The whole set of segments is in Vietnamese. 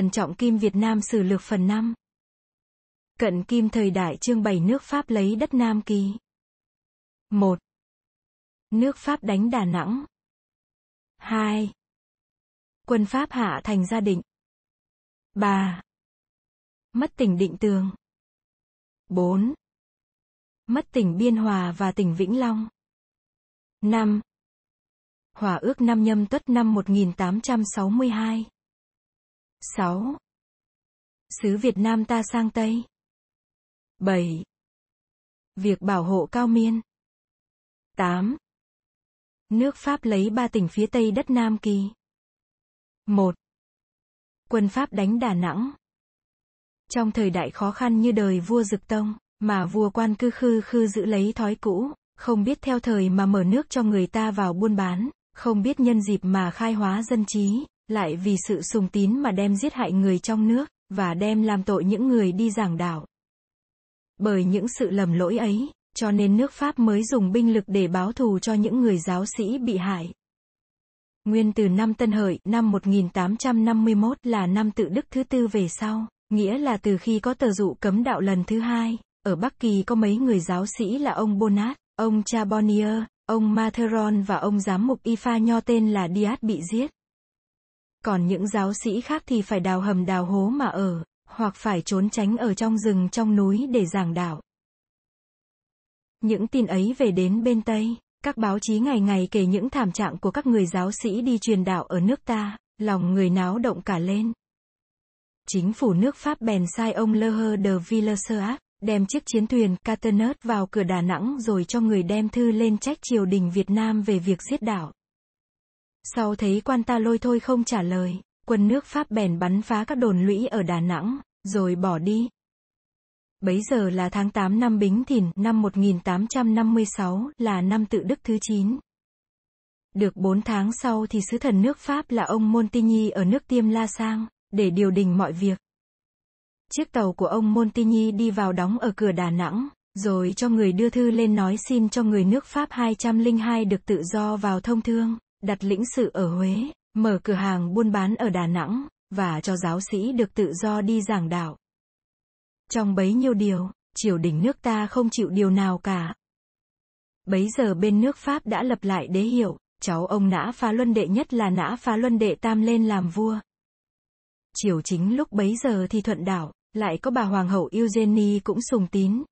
Trần Trọng Kim Việt Nam Sử Lược phần 5 Cận Kim thời đại chương 7 nước Pháp lấy đất Nam Kỳ 1. Nước Pháp đánh Đà Nẵng 2. Quân Pháp hạ thành gia định 3. Mất tỉnh Định Tường 4. Mất tỉnh Biên Hòa và tỉnh Vĩnh Long 5. Hòa ước năm nhâm tuất năm 1862 6. Sứ Việt Nam ta sang Tây 7. Việc bảo hộ cao miên 8. Nước Pháp lấy ba tỉnh phía Tây đất Nam Kỳ 1. Quân Pháp đánh Đà Nẵng Trong thời đại khó khăn như đời vua Dực Tông, mà vua quan cư khư khư giữ lấy thói cũ, không biết theo thời mà mở nước cho người ta vào buôn bán, không biết nhân dịp mà khai hóa dân trí, lại vì sự sùng tín mà đem giết hại người trong nước, và đem làm tội những người đi giảng đạo. Bởi những sự lầm lỗi ấy, cho nên nước Pháp mới dùng binh lực để báo thù cho những người giáo sĩ bị hại. Nguyên từ năm Tân Hợi, năm 1851 là năm tự đức thứ tư về sau, nghĩa là từ khi có tờ dụ cấm đạo lần thứ hai, ở Bắc Kỳ có mấy người giáo sĩ là ông Bonat, ông Chabonier, ông Matheron và ông giám mục Ifa Nho tên là Diaz bị giết. Còn những giáo sĩ khác thì phải đào hầm đào hố mà ở, hoặc phải trốn tránh ở trong rừng trong núi để giảng đạo. Những tin ấy về đến bên Tây, các báo chí ngày ngày kể những thảm trạng của các người giáo sĩ đi truyền đạo ở nước ta, lòng người náo động cả lên. Chính phủ nước Pháp bèn sai ông Leher de Villerseur, đem chiếc chiến thuyền Caternet vào cửa Đà Nẵng rồi cho người đem thư lên trách triều đình Việt Nam về việc giết đảo. Sau thấy quan ta lôi thôi không trả lời, quân nước Pháp bèn bắn phá các đồn lũy ở Đà Nẵng, rồi bỏ đi. Bấy giờ là tháng 8 năm Bính Thìn, năm 1856, là năm tự đức thứ 9. Được 4 tháng sau thì sứ thần nước Pháp là ông Montigny ở nước Tiêm La Sang, để điều đình mọi việc. Chiếc tàu của ông Montigny đi vào đóng ở cửa Đà Nẵng, rồi cho người đưa thư lên nói xin cho người nước Pháp 202 được tự do vào thông thương, đặt lĩnh sự ở Huế, mở cửa hàng buôn bán ở Đà Nẵng, và cho giáo sĩ được tự do đi giảng đạo. Trong bấy nhiêu điều, triều đình nước ta không chịu điều nào cả. Bấy giờ bên nước Pháp đã lập lại đế hiệu, cháu ông nã phá luân đệ nhất là nã phá luân đệ tam lên làm vua. Triều chính lúc bấy giờ thì thuận đảo, lại có bà hoàng hậu Eugenie cũng sùng tín.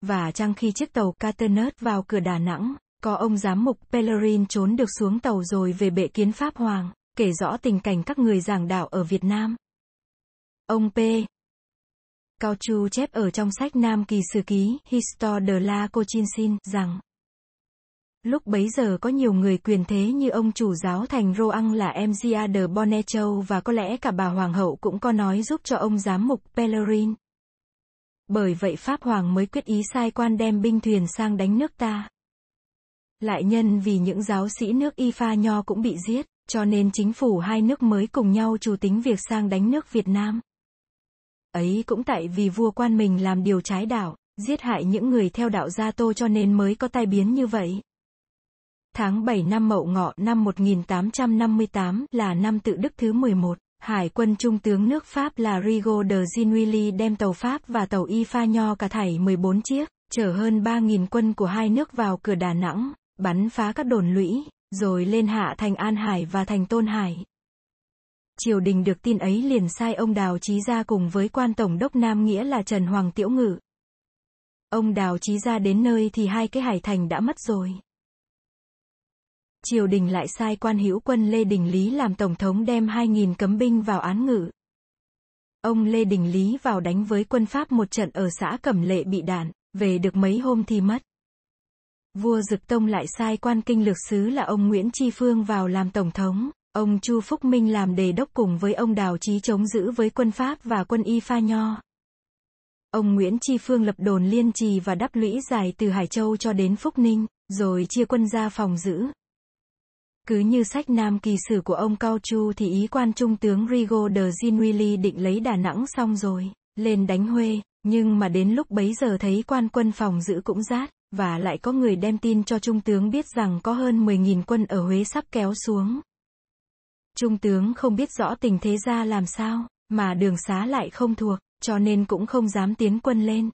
Và chăng khi chiếc tàu Caternet vào cửa Đà Nẵng, có ông giám mục Pellerin trốn được xuống tàu rồi về bệ kiến Pháp Hoàng, kể rõ tình cảnh các người giảng đạo ở Việt Nam. Ông P. Cao Chu chép ở trong sách Nam Kỳ Sử Ký, Histoire de la Cochinchine, rằng Lúc bấy giờ có nhiều người quyền thế như ông chủ giáo thành Roang là Mgia de Bonnechow và có lẽ cả bà hoàng hậu cũng có nói giúp cho ông giám mục Pellerin. Bởi vậy Pháp Hoàng mới quyết ý sai quan đem binh thuyền sang đánh nước ta. Lại nhân vì những giáo sĩ nước Y Pha Nho cũng bị giết, cho nên chính phủ hai nước mới cùng nhau chủ tính việc sang đánh nước Việt Nam. Ấy cũng tại vì vua quan mình làm điều trái đạo, giết hại những người theo đạo gia tô cho nên mới có tai biến như vậy. Tháng 7 năm Mậu Ngọ năm 1858 là năm tự đức thứ 11, Hải quân trung tướng nước Pháp là Rigaud de Ginuili đem tàu Pháp và tàu Y Pha Nho cả thảy 14 chiếc, chở hơn 3.000 quân của hai nước vào cửa Đà Nẵng, bắn phá các đồn lũy, rồi lên hạ thành An Hải và thành Tôn Hải. Triều đình được tin ấy liền sai ông Đào Chí ra cùng với quan tổng đốc Nam Nghĩa là Trần Hoàng Tiễu Ngự. Ông Đào Chí ra đến nơi thì hai cái hải thành đã mất rồi. Triều đình lại sai quan hữu quân Lê Đình Lý làm tổng thống đem 2.000 cấm binh vào án ngự. Ông Lê Đình Lý vào đánh với quân Pháp một trận ở xã Cẩm Lệ bị đạn, về được mấy hôm thì mất. Vua Dực Tông lại sai quan kinh lược sứ là ông Nguyễn Tri Phương vào làm tổng thống, ông Chu Phúc Minh làm đề đốc cùng với ông Đào Chí chống giữ với quân Pháp và quân Y Pha Nho. Ông Nguyễn Tri Phương lập đồn liên trì và đắp lũy dài từ Hải Châu cho đến Phúc Ninh, rồi chia quân ra phòng giữ. Cứ như sách Nam kỳ sử của ông Cao Chu thì ý quan trung tướng Rigaud de Ginwilly định lấy Đà Nẵng xong rồi, lên đánh Huê, nhưng mà đến lúc bấy giờ thấy quan quân phòng giữ cũng rát, và lại có người đem tin cho trung tướng biết rằng có hơn 10.000 quân ở Huế sắp kéo xuống. Trung tướng không biết rõ tình thế ra làm sao, mà đường xá lại không thuộc, cho nên cũng không dám tiến quân lên.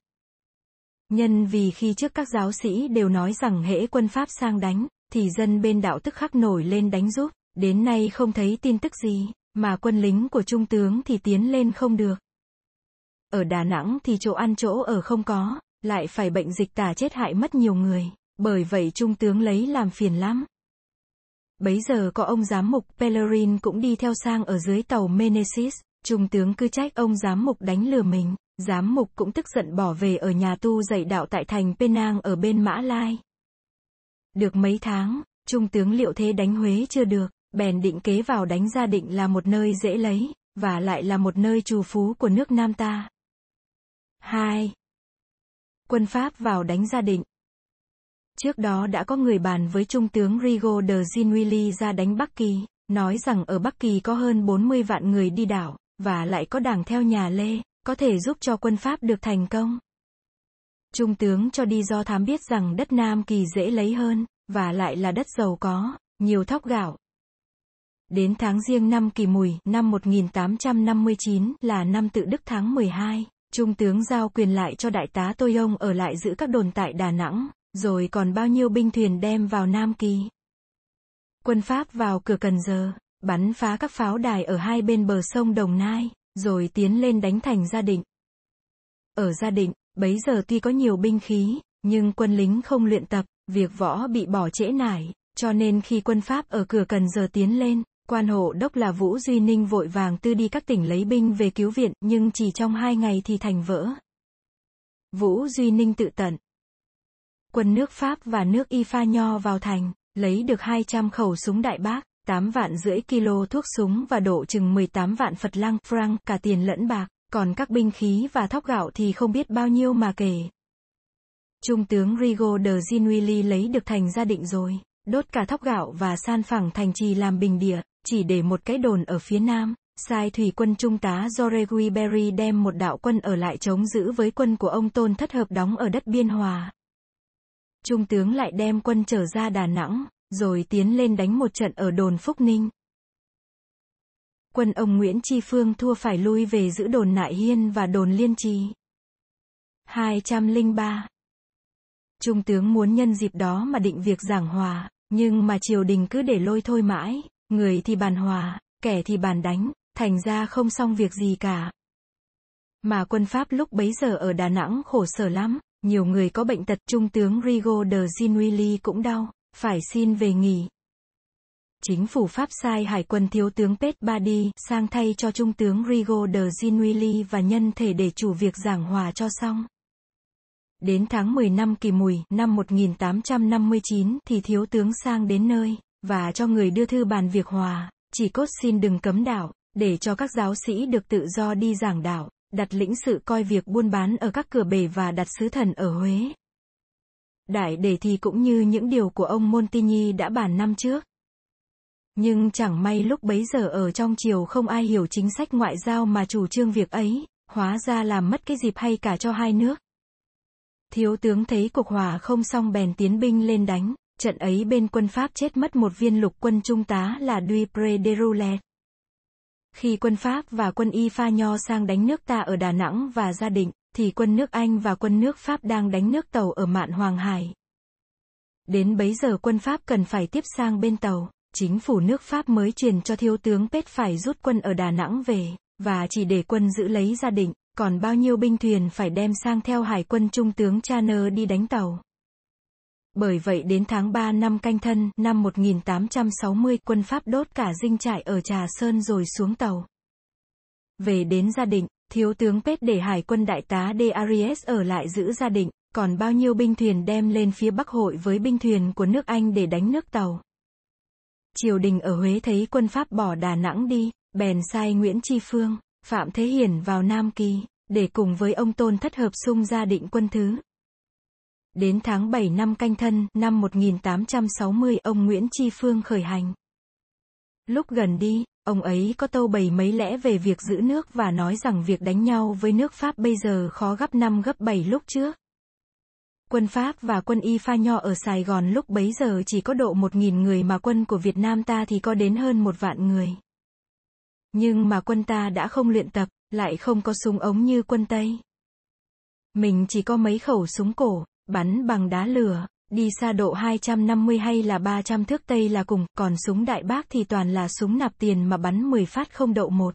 Nhân vì khi trước các giáo sĩ đều nói rằng hễ quân Pháp sang đánh, thì dân bên đạo tức khắc nổi lên đánh giúp, đến nay không thấy tin tức gì, mà quân lính của trung tướng thì tiến lên không được. Ở Đà Nẵng thì chỗ ăn chỗ ở không có, lại phải bệnh dịch tả chết hại mất nhiều người, bởi vậy trung tướng lấy làm phiền lắm. Bấy giờ có ông giám mục Pellerin cũng đi theo sang ở dưới tàu Menesis, trung tướng cứ trách ông giám mục đánh lừa mình, giám mục cũng tức giận bỏ về ở nhà tu dạy đạo tại thành Penang ở bên Mã Lai. Được mấy tháng, trung tướng liệu thế đánh Huế chưa được, bèn định kế vào đánh gia định là một nơi dễ lấy, và lại là một nơi trù phú của nước Nam ta. 2. Quân Pháp vào đánh gia định. Trước đó đã có người bàn với Trung tướng Rigo de Ginwili ra đánh Bắc Kỳ, nói rằng ở Bắc Kỳ có hơn 40 vạn người đi đảo, và lại có đảng theo nhà Lê, có thể giúp cho quân Pháp được thành công. Trung tướng cho đi do thám biết rằng đất Nam Kỳ dễ lấy hơn, và lại là đất giàu có, nhiều thóc gạo. Đến tháng riêng năm Kỳ Mùi, năm 1859 là năm tự Đức tháng 12, Trung tướng giao quyền lại cho đại tá Tô Yông ở lại giữ các đồn tại Đà Nẵng, rồi còn bao nhiêu binh thuyền đem vào Nam Kỳ. Quân Pháp vào cửa Cần Giờ, bắn phá các pháo đài ở hai bên bờ sông Đồng Nai, rồi tiến lên đánh thành Gia Định. Ở Gia Định, bấy giờ tuy có nhiều binh khí, nhưng quân lính không luyện tập, việc võ bị bỏ trễ nải, cho nên khi quân Pháp ở cửa Cần Giờ tiến lên, Quan hộ đốc là Vũ Duy Ninh vội vàng tư đi các tỉnh lấy binh về cứu viện, nhưng chỉ trong hai ngày thì thành vỡ. Vũ Duy Ninh tự tận. Quân nước Pháp và nước Y pha nho vào thành, lấy được 200 khẩu súng đại bác, 8 vạn rưỡi kilo thuốc súng và độ chừng 18 vạn Phật lăng, franc, cả tiền lẫn bạc, còn các binh khí và thóc gạo thì không biết bao nhiêu mà kể. Trung tướng Rigo de Ginuili lấy được thành gia định rồi, đốt cả thóc gạo và san phẳng thành trì làm bình địa chỉ để một cái đồn ở phía nam, sai thủy quân trung tá Joregui Berry đem một đạo quân ở lại chống giữ với quân của ông Tôn thất hợp đóng ở đất Biên Hòa. Trung tướng lại đem quân trở ra Đà Nẵng, rồi tiến lên đánh một trận ở đồn Phúc Ninh. Quân ông Nguyễn Tri Phương thua phải lui về giữ đồn Nại Hiên và đồn Liên Trì. 203 Trung tướng muốn nhân dịp đó mà định việc giảng hòa, nhưng mà triều đình cứ để lôi thôi mãi, Người thì bàn hòa, kẻ thì bàn đánh, thành ra không xong việc gì cả. Mà quân Pháp lúc bấy giờ ở Đà Nẵng khổ sở lắm, nhiều người có bệnh tật trung tướng Rigo de Ginuili cũng đau, phải xin về nghỉ. Chính phủ Pháp sai hải quân thiếu tướng Pet Badi sang thay cho trung tướng Rigo de Ginuili và nhân thể để chủ việc giảng hòa cho xong. Đến tháng 10 năm Kỳ Mùi, năm 1859 thì thiếu tướng sang đến nơi và cho người đưa thư bàn việc hòa, chỉ cốt xin đừng cấm đạo, để cho các giáo sĩ được tự do đi giảng đạo, đặt lĩnh sự coi việc buôn bán ở các cửa bể và đặt sứ thần ở Huế. Đại đề thì cũng như những điều của ông Montigny đã bàn năm trước. Nhưng chẳng may lúc bấy giờ ở trong triều không ai hiểu chính sách ngoại giao mà chủ trương việc ấy, hóa ra làm mất cái dịp hay cả cho hai nước. Thiếu tướng thấy cuộc hòa không xong bèn tiến binh lên đánh, Trận ấy bên quân Pháp chết mất một viên lục quân trung tá là Dupré de Roulet. Khi quân Pháp và quân Y pha nho sang đánh nước ta ở Đà Nẵng và Gia Định, thì quân nước Anh và quân nước Pháp đang đánh nước tàu ở mạn Hoàng Hải. Đến bấy giờ quân Pháp cần phải tiếp sang bên tàu, chính phủ nước Pháp mới truyền cho thiếu tướng Pết phải rút quân ở Đà Nẵng về, và chỉ để quân giữ lấy Gia Định, còn bao nhiêu binh thuyền phải đem sang theo hải quân trung tướng Channer đi đánh tàu. Bởi vậy đến tháng 3 năm canh thân, năm 1860, quân Pháp đốt cả dinh trại ở Trà Sơn rồi xuống tàu. Về đến gia định, thiếu tướng Pết để hải quân đại tá De Aries ở lại giữ gia định, còn bao nhiêu binh thuyền đem lên phía Bắc hội với binh thuyền của nước Anh để đánh nước tàu. Triều đình ở Huế thấy quân Pháp bỏ Đà Nẵng đi, bèn sai Nguyễn Tri Phương, Phạm Thế Hiển vào Nam Kỳ, để cùng với ông Tôn thất hợp xung gia định quân thứ. Đến tháng 7 năm canh thân, năm 1860 ông Nguyễn Tri Phương khởi hành. Lúc gần đi, ông ấy có tâu bày mấy lẽ về việc giữ nước và nói rằng việc đánh nhau với nước Pháp bây giờ khó gấp 5 gấp 7 lúc trước. Quân Pháp và quân Y Pha Nho ở Sài Gòn lúc bấy giờ chỉ có độ 1.000 người mà quân của Việt Nam ta thì có đến hơn một vạn người. Nhưng mà quân ta đã không luyện tập, lại không có súng ống như quân Tây. Mình chỉ có mấy khẩu súng cổ, bắn bằng đá lửa, đi xa độ 250 hay là 300 thước Tây là cùng, còn súng đại bác thì toàn là súng nạp tiền mà bắn 10 phát không đậu một.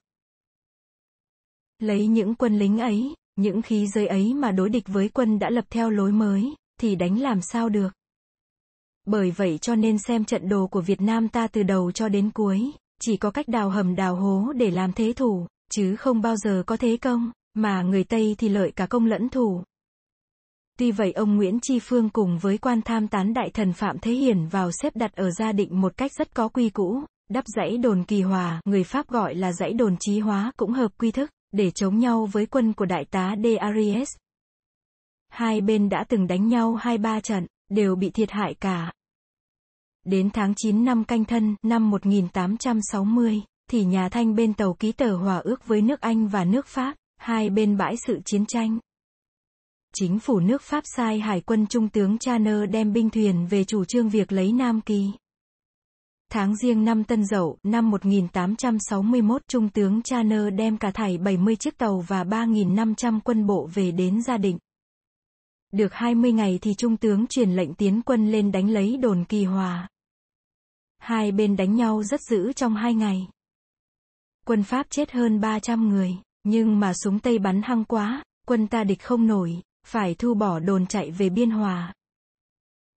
Lấy những quân lính ấy, những khí giới ấy mà đối địch với quân đã lập theo lối mới, thì đánh làm sao được. Bởi vậy cho nên xem trận đồ của Việt Nam ta từ đầu cho đến cuối, chỉ có cách đào hầm đào hố để làm thế thủ, chứ không bao giờ có thế công, mà người Tây thì lợi cả công lẫn thủ. Tuy vậy ông Nguyễn Tri Phương cùng với quan tham tán đại thần Phạm Thế Hiển vào xếp đặt ở gia định một cách rất có quy cũ, đắp dãy đồn kỳ hòa, người Pháp gọi là dãy đồn trí hóa cũng hợp quy thức, để chống nhau với quân của đại tá De Aries. Hai bên đã từng đánh nhau hai ba trận, đều bị thiệt hại cả. Đến tháng 9 năm canh thân, năm 1860, thì nhà Thanh bên tàu ký tờ hòa ước với nước Anh và nước Pháp, hai bên bãi sự chiến tranh. Chính phủ nước Pháp sai hải quân trung tướng Channer đem binh thuyền về chủ trương việc lấy Nam Kỳ. Tháng riêng năm Tân Dậu, năm 1861, Trung tướng Channer đem cả thảy 70 chiếc tàu và 3.500 quân bộ về đến gia định. Được 20 ngày thì Trung tướng truyền lệnh tiến quân lên đánh lấy đồn kỳ hòa. Hai bên đánh nhau rất dữ trong hai ngày. Quân Pháp chết hơn 300 người, nhưng mà súng Tây bắn hăng quá, quân ta địch không nổi, phải thu bỏ đồn chạy về Biên Hòa.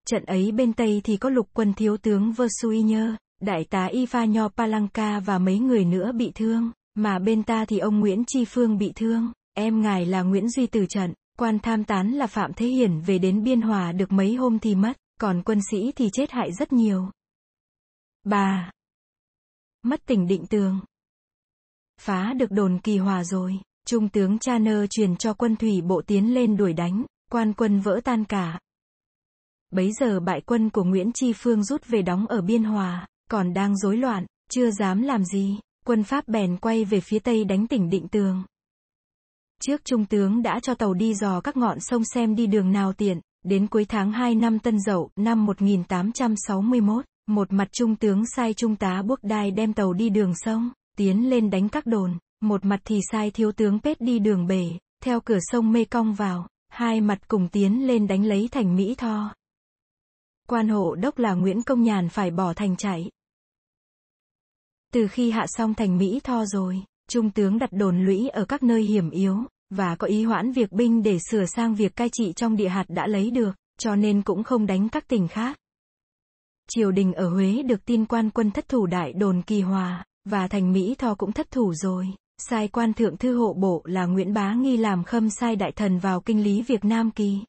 Trận ấy bên Tây thì có lục quân thiếu tướng Versuier, đại tá Ivanyo Palanka và mấy người nữa bị thương, mà bên ta thì ông Nguyễn Tri Phương bị thương, em ngài là Nguyễn Duy từ trận, quan tham tán là Phạm Thế Hiển về đến Biên Hòa được mấy hôm thì mất, còn quân sĩ thì chết hại rất nhiều. Bà mất tỉnh định tường. Phá được đồn kỳ hòa rồi, Trung tướng Cha Nơ truyền cho quân thủy bộ tiến lên đuổi đánh, quan quân vỡ tan cả. Bấy giờ bại quân của Nguyễn Tri Phương rút về đóng ở Biên Hòa, còn đang rối loạn, chưa dám làm gì, quân Pháp bèn quay về phía tây đánh tỉnh Định Tường. Trước Trung tướng đã cho tàu đi dò các ngọn sông xem đi đường nào tiện, đến cuối tháng 2 năm Tân Dậu, năm 1861, một mặt Trung tướng sai Trung tá Bước Đai đem tàu đi đường sông, tiến lên đánh các đồn, một mặt thì sai thiếu tướng Pết đi đường bể, theo cửa sông Mê Cong vào, hai mặt cùng tiến lên đánh lấy thành Mỹ Tho. Quan hộ đốc là Nguyễn Công Nhàn phải bỏ thành chạy. Từ khi hạ xong thành Mỹ Tho rồi, Trung tướng đặt đồn lũy ở các nơi hiểm yếu, và có ý hoãn việc binh để sửa sang việc cai trị trong địa hạt đã lấy được, cho nên cũng không đánh các tỉnh khác. Triều đình ở Huế được tin quan quân thất thủ đại đồn kỳ hòa, và thành Mỹ Tho cũng thất thủ rồi. Sai quan thượng thư hộ bộ là Nguyễn Bá Nghi làm khâm sai đại thần vào kinh lý việc Nam Kỳ.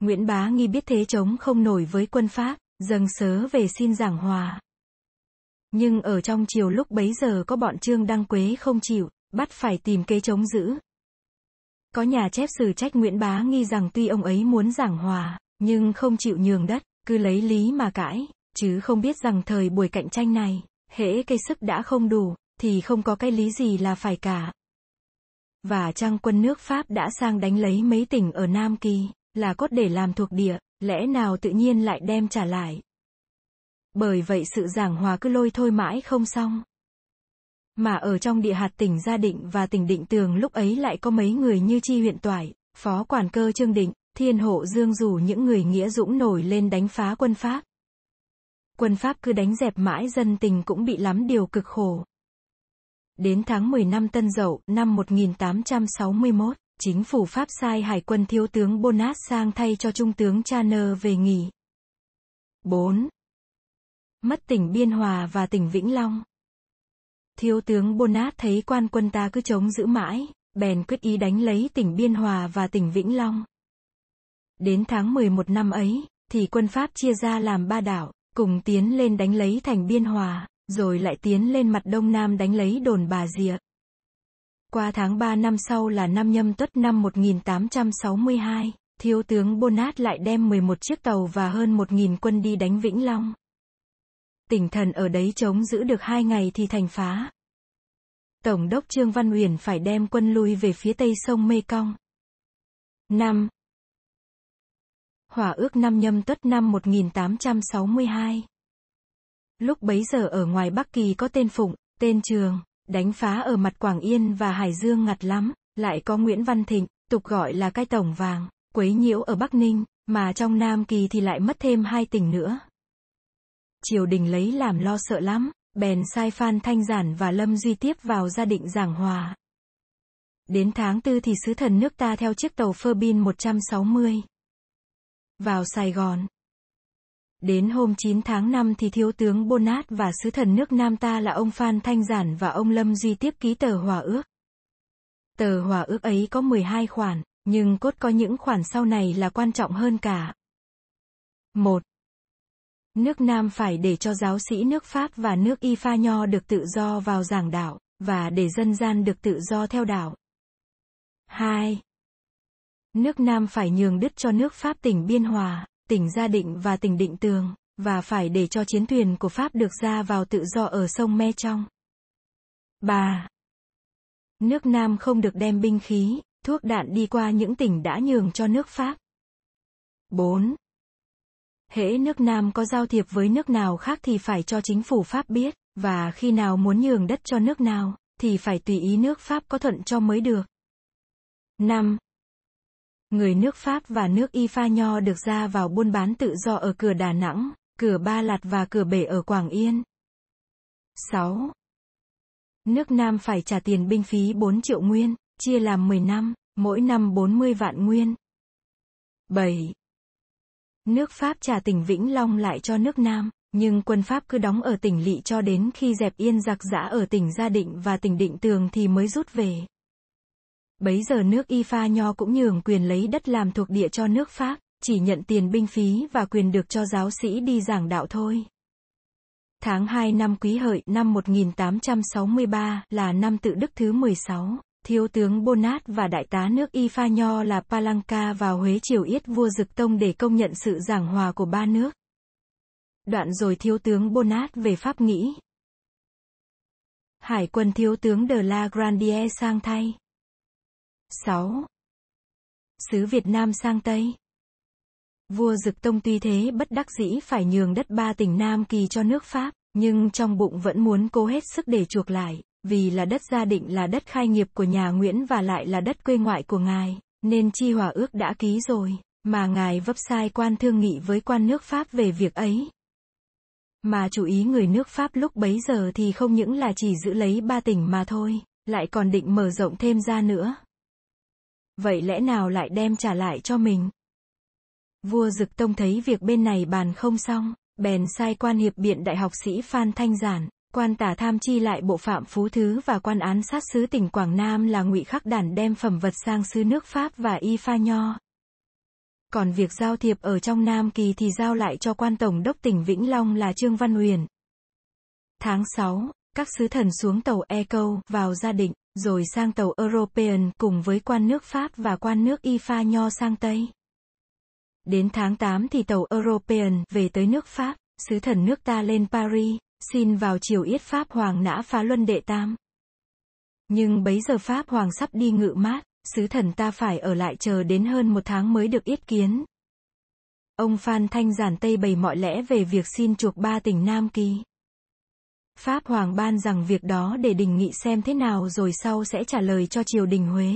Nguyễn Bá Nghi biết thế chống không nổi với quân Pháp, dâng sớ về xin giảng hòa. Nhưng ở trong chiều lúc bấy giờ có bọn Trương Đăng Quế không chịu, bắt phải tìm kế chống giữ. Có nhà chép sử trách Nguyễn Bá Nghi rằng tuy ông ấy muốn giảng hòa, nhưng không chịu nhường đất, cứ lấy lý mà cãi, chứ không biết rằng thời buổi cạnh tranh này, hễ cây sức đã không đủ, thì không có cái lý gì là phải cả. Và trang quân nước Pháp đã sang đánh lấy mấy tỉnh ở Nam Kỳ, là cốt để làm thuộc địa, lẽ nào tự nhiên lại đem trả lại. Bởi vậy sự giảng hòa cứ lôi thôi mãi không xong. Mà ở trong địa hạt tỉnh Gia Định và tỉnh Định Tường lúc ấy lại có mấy người như Chi huyện Toại, Phó Quản cơ Trương Định, Thiên Hộ Dương dù những người nghĩa dũng nổi lên đánh phá quân Pháp. Quân Pháp cứ đánh dẹp mãi dân tình cũng bị lắm điều cực khổ. Đến tháng 10 năm Tân Dậu, năm 1861, chính phủ Pháp sai hải quân thiếu tướng Bonas sang thay cho trung tướng Chaner về nghỉ. 4. Mất tỉnh Biên Hòa và tỉnh Vĩnh Long. Thiếu tướng Bonas thấy quan quân ta cứ chống giữ mãi, bèn quyết ý đánh lấy tỉnh Biên Hòa và tỉnh Vĩnh Long. Đến tháng 11 năm ấy, thì quân Pháp chia ra làm ba đảo, cùng tiến lên đánh lấy thành Biên Hòa, rồi lại tiến lên mặt đông nam đánh lấy đồn Bà Rịa. Qua tháng 3 năm sau là năm nhâm tuất năm 1862, thiếu tướng Bonat lại đem 11 chiếc tàu và hơn 1.000 quân đi đánh Vĩnh Long. Tỉnh thần ở đấy chống giữ được hai ngày thì thành phá. Tổng đốc Trương Văn Uyển phải đem quân lui về phía tây sông Mê Cong. 5. Hỏa ước năm nhâm tuất năm 1862. Lúc bấy giờ ở ngoài Bắc Kỳ có tên Phụng, tên Trường, đánh phá ở mặt Quảng Yên và Hải Dương ngặt lắm, lại có Nguyễn Văn Thịnh, tục gọi là cái tổng vàng, quấy nhiễu ở Bắc Ninh, mà trong Nam Kỳ thì lại mất thêm hai tỉnh nữa. Triều đình lấy làm lo sợ lắm, bèn sai Phan Thanh Giản và Lâm Duy tiếp vào gia định giảng hòa. Đến tháng tư thì sứ thần nước ta theo chiếc tàu Phơ-bin 160 vào Sài Gòn. Đến hôm 9 tháng 5 thì thiếu tướng Bonat và sứ thần nước Nam ta là ông Phan Thanh Giản và ông Lâm Duy tiếp ký tờ hòa ước. Tờ hòa ước ấy có 12 khoản, nhưng cốt có những khoản sau này là quan trọng hơn cả. 1. Nước Nam phải để cho giáo sĩ nước Pháp và nước Y Pha Nho được tự do vào giảng đạo, và để dân gian được tự do theo đạo. 2. Nước Nam phải nhường đất cho nước Pháp tỉnh Biên Hòa, tỉnh Gia Định và tỉnh Định Tường, và phải để cho chiến thuyền của Pháp được ra vào tự do ở sông Me Trong. 3. Nước Nam không được đem binh khí, thuốc đạn đi qua những tỉnh đã nhường cho nước Pháp. 4. Hễ nước Nam có giao thiệp với nước nào khác thì phải cho chính phủ Pháp biết, và khi nào muốn nhường đất cho nước nào, thì phải tùy ý nước Pháp có thuận cho mới được. 5. Người nước Pháp và nước Y Pha Nho được ra vào buôn bán tự do ở cửa Đà Nẵng, cửa Ba Lạt và cửa Bể ở Quảng Yên. 6. Nước Nam phải trả tiền binh phí 4 triệu nguyên, chia làm 10 năm, mỗi năm 40 vạn nguyên. 7. Nước Pháp trả tỉnh Vĩnh Long lại cho nước Nam, nhưng quân Pháp cứ đóng ở tỉnh Lị cho đến khi dẹp yên giặc giã ở tỉnh Gia Định và tỉnh Định Tường thì mới rút về. Bấy giờ nước Y Pha Nho cũng nhường quyền lấy đất làm thuộc địa cho nước Pháp, chỉ nhận tiền binh phí và quyền được cho giáo sĩ đi giảng đạo thôi. Tháng 2 năm Quý Hợi năm 1863 là năm tự đức thứ 16, thiếu tướng Bonat và đại tá nước Y Pha Nho là Palanca vào Huế triều yết vua Dực Tông để công nhận sự giảng hòa của ba nước. Đoạn rồi thiếu tướng Bonat về Pháp nghĩ. Hải quân thiếu tướng de la Grandier sang thay. 6. Sứ Việt Nam sang Tây Vua Dực Tông tuy thế bất đắc dĩ phải nhường đất ba tỉnh Nam Kỳ cho nước Pháp, nhưng trong bụng vẫn muốn cố hết sức để chuộc lại, vì là đất gia định là đất khai nghiệp của nhà Nguyễn và lại là đất quê ngoại của ngài, nên chi hòa ước đã ký rồi, mà ngài vấp sai quan thương nghị với quan nước Pháp về việc ấy. Mà chủ ý người nước Pháp lúc bấy giờ thì không những là chỉ giữ lấy ba tỉnh mà thôi, lại còn định mở rộng thêm ra nữa vậy lẽ nào lại đem trả lại cho mình? Vua Dực Tông thấy việc bên này bàn không xong, bèn sai quan hiệp biện đại học sĩ Phan Thanh Giản, quan tả tham chi lại bộ phạm phú thứ và quan án sát sứ tỉnh Quảng Nam là ngụy khắc đản đem phẩm vật sang sứ nước Pháp và y pha nho. Còn việc giao thiệp ở trong Nam Kỳ thì giao lại cho quan tổng đốc tỉnh Vĩnh Long là Trương Văn Huyền. Tháng 6, các sứ thần xuống tàu e câu vào gia định rồi sang tàu European cùng với quan nước Pháp và quan nước Ifa Nho sang Tây. Đến tháng 8 thì tàu European về tới nước Pháp, sứ thần nước ta lên Paris, xin vào triều yết Pháp Hoàng nã phá luân đệ tam. Nhưng bấy giờ Pháp Hoàng sắp đi ngự mát, sứ thần ta phải ở lại chờ đến hơn một tháng mới được yết kiến. Ông Phan Thanh giản Tây bày mọi lẽ về việc xin chuộc ba tỉnh Nam Kỳ. Pháp Hoàng ban rằng việc đó để đình nghị xem thế nào rồi sau sẽ trả lời cho triều đình Huế.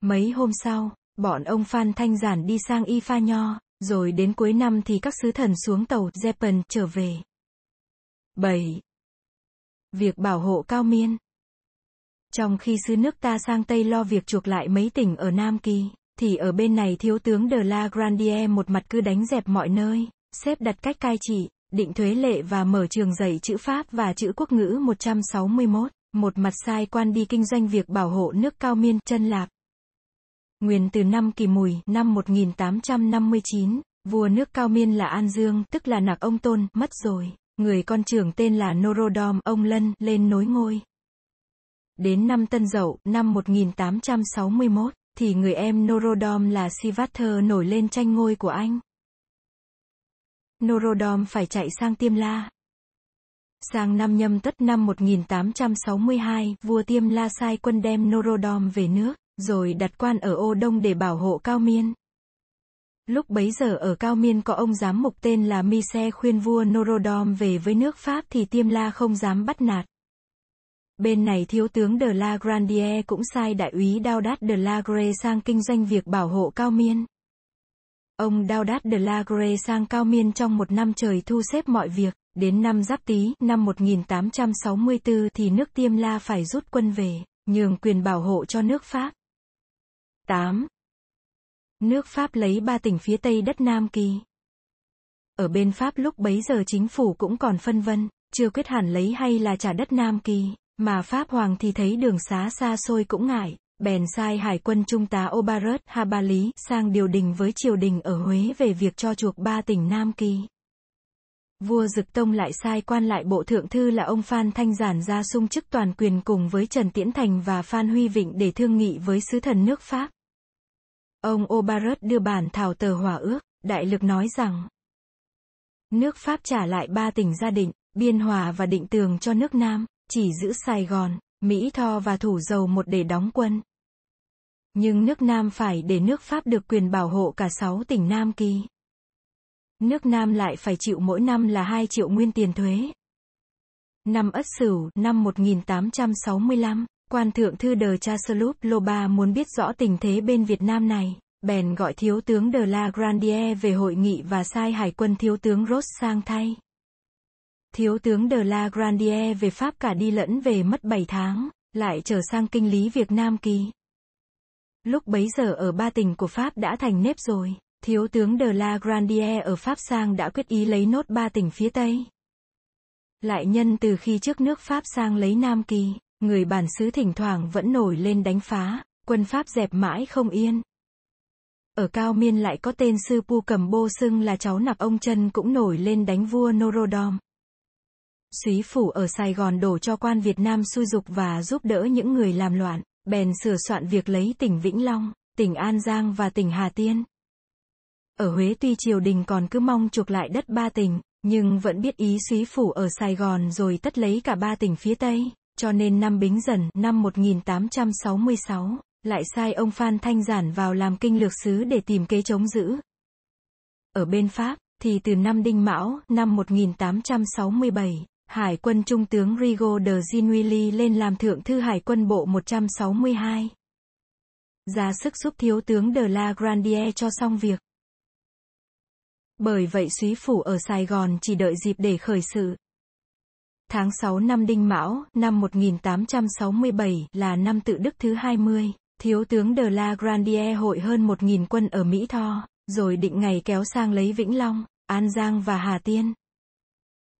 Mấy hôm sau, bọn ông Phan Thanh Giản đi sang Y Pha Nho, rồi đến cuối năm thì các sứ thần xuống tàu Zeppelin trở về. 7. Việc bảo hộ cao miên Trong khi sứ nước ta sang Tây lo việc chuộc lại mấy tỉnh ở Nam Kỳ, thì ở bên này thiếu tướng De La Grandier một mặt cứ đánh dẹp mọi nơi, xếp đặt cách cai trị, định thuế lệ và mở trường dạy chữ Pháp và chữ quốc ngữ 161, một mặt sai quan đi kinh doanh việc bảo hộ nước cao miên, chân lạp. Nguyên từ năm Kỳ Mùi, năm 1859, vua nước cao miên là An Dương, tức là nạc ông Tôn, mất rồi. Người con trưởng tên là Norodom, ông Lân, lên nối ngôi. Đến năm Tân Dậu, năm 1861, thì người em Norodom là Sivater nổi lên tranh ngôi của anh. Norodom phải chạy sang Tiêm La. Sang năm nhâm tất năm 1862, vua Tiêm La sai quân đem Norodom về nước, rồi đặt quan ở ô đông để bảo hộ Cao Miên. Lúc bấy giờ ở Cao Miên có ông giám mục tên là Mise khuyên vua Norodom về với nước Pháp thì Tiêm La không dám bắt nạt. Bên này thiếu tướng de la Grandier cũng sai đại úy Daudat de la Gre sang kinh doanh việc bảo hộ Cao Miên. Ông Daudat de la Gre sang Cao Miên trong một năm trời thu xếp mọi việc, đến năm Giáp Tý, năm 1864 thì nước Tiêm La phải rút quân về, nhường quyền bảo hộ cho nước Pháp. 8. Nước Pháp lấy ba tỉnh phía tây đất Nam Kỳ. Ở bên Pháp lúc bấy giờ chính phủ cũng còn phân vân, chưa quyết hẳn lấy hay là trả đất Nam Kỳ, mà Pháp Hoàng thì thấy đường xá xa xôi cũng ngại, bèn sai hải quân trung tá Obarat Habali sang điều đình với triều đình ở Huế về việc cho chuộc ba tỉnh Nam Kỳ. Vua Dực Tông lại sai quan lại bộ thượng thư là ông Phan Thanh Giản ra sung chức toàn quyền cùng với Trần Tiễn Thành và Phan Huy Vịnh để thương nghị với sứ thần nước Pháp. Ông Obarat đưa bản thảo tờ hòa ước, đại lực nói rằng nước Pháp trả lại ba tỉnh gia định, Biên Hòa và Định Tường cho nước Nam, chỉ giữ Sài Gòn, Mỹ Tho và Thủ Dầu một để đóng quân. Nhưng nước Nam phải để nước Pháp được quyền bảo hộ cả sáu tỉnh Nam Kỳ. Nước Nam lại phải chịu mỗi năm là 2 triệu nguyên tiền thuế. Năm Ất Sửu, năm 1865, quan thượng thư Đờ Chaselup Loba muốn biết rõ tình thế bên Việt Nam này, bèn gọi thiếu tướng De La Grandier về hội nghị và sai hải quân thiếu tướng Ross sang thay. Thiếu tướng De La Grandie về Pháp cả đi lẫn về mất 7 tháng, lại trở sang kinh lý Việt Nam Kỳ. Lúc bấy giờ ở ba tỉnh của Pháp đã thành nếp rồi. Thiếu tướng de la Grandie ở Pháp sang đã quyết ý lấy nốt ba tỉnh phía Tây. Lại nhân từ khi trước nước Pháp sang lấy Nam Kỳ, người bản xứ thỉnh thoảng vẫn nổi lên đánh phá, quân Pháp dẹp mãi không yên. Ở Cao Miên lại có tên sư Pu Cầm Bô xưng là cháu nạp ông chân cũng nổi lên đánh vua Norodom. Súy phủ ở Sài Gòn đổ cho quan Việt Nam xui dục và giúp đỡ những người làm loạn, bèn sửa soạn việc lấy tỉnh Vĩnh Long, tỉnh An Giang và tỉnh Hà Tiên. Ở Huế tuy triều đình còn cứ mong chuộc lại đất ba tỉnh, nhưng vẫn biết ý suý phủ ở Sài Gòn rồi tất lấy cả ba tỉnh phía Tây, cho nên năm Bính Dần, năm 1866, lại sai ông Phan Thanh Giản vào làm kinh lược sứ để tìm kế chống giữ. Ở bên Pháp, thì từ năm Đinh Mão, năm 1867, Hải quân Trung tướng Rigaud de Ginuili lên làm thượng thư Hải quân bộ 162. Ra sức giúp thiếu tướng de la Grandier cho xong việc. Bởi vậy suý phủ ở Sài Gòn chỉ đợi dịp để khởi sự. Tháng 6 năm Đinh Mão, năm 1867 là năm tự đức thứ 20, thiếu tướng De La Grandier hội hơn 1.000 quân ở Mỹ Tho, rồi định ngày kéo sang lấy Vĩnh Long, An Giang và Hà Tiên.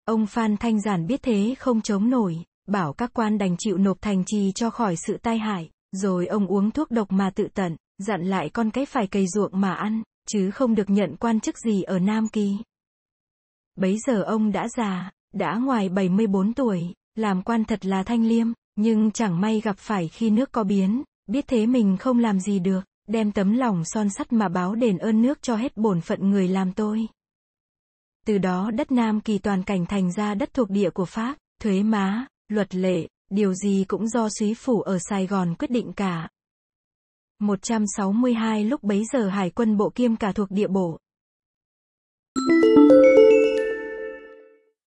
Ông Phan Thanh Giản biết thế không chống nổi, bảo các quan đành chịu nộp thành trì cho khỏi sự tai hại, rồi ông uống thuốc độc mà tự tận, dặn lại con cái phải cày ruộng mà ăn, chứ không được nhận quan chức gì ở Nam Kỳ. Bấy giờ ông đã già, đã ngoài 74 tuổi, làm quan thật là thanh liêm, nhưng chẳng may gặp phải khi nước có biến, biết thế mình không làm gì được, đem tấm lòng son sắt mà báo đền ơn nước cho hết bổn phận người làm tôi. Từ đó đất Nam Kỳ toàn cảnh thành ra đất thuộc địa của Pháp, thuế má, luật lệ, điều gì cũng do suý phủ ở Sài Gòn quyết định cả. 162 lúc bấy giờ hải quân bộ kiêm cả thuộc địa bộ.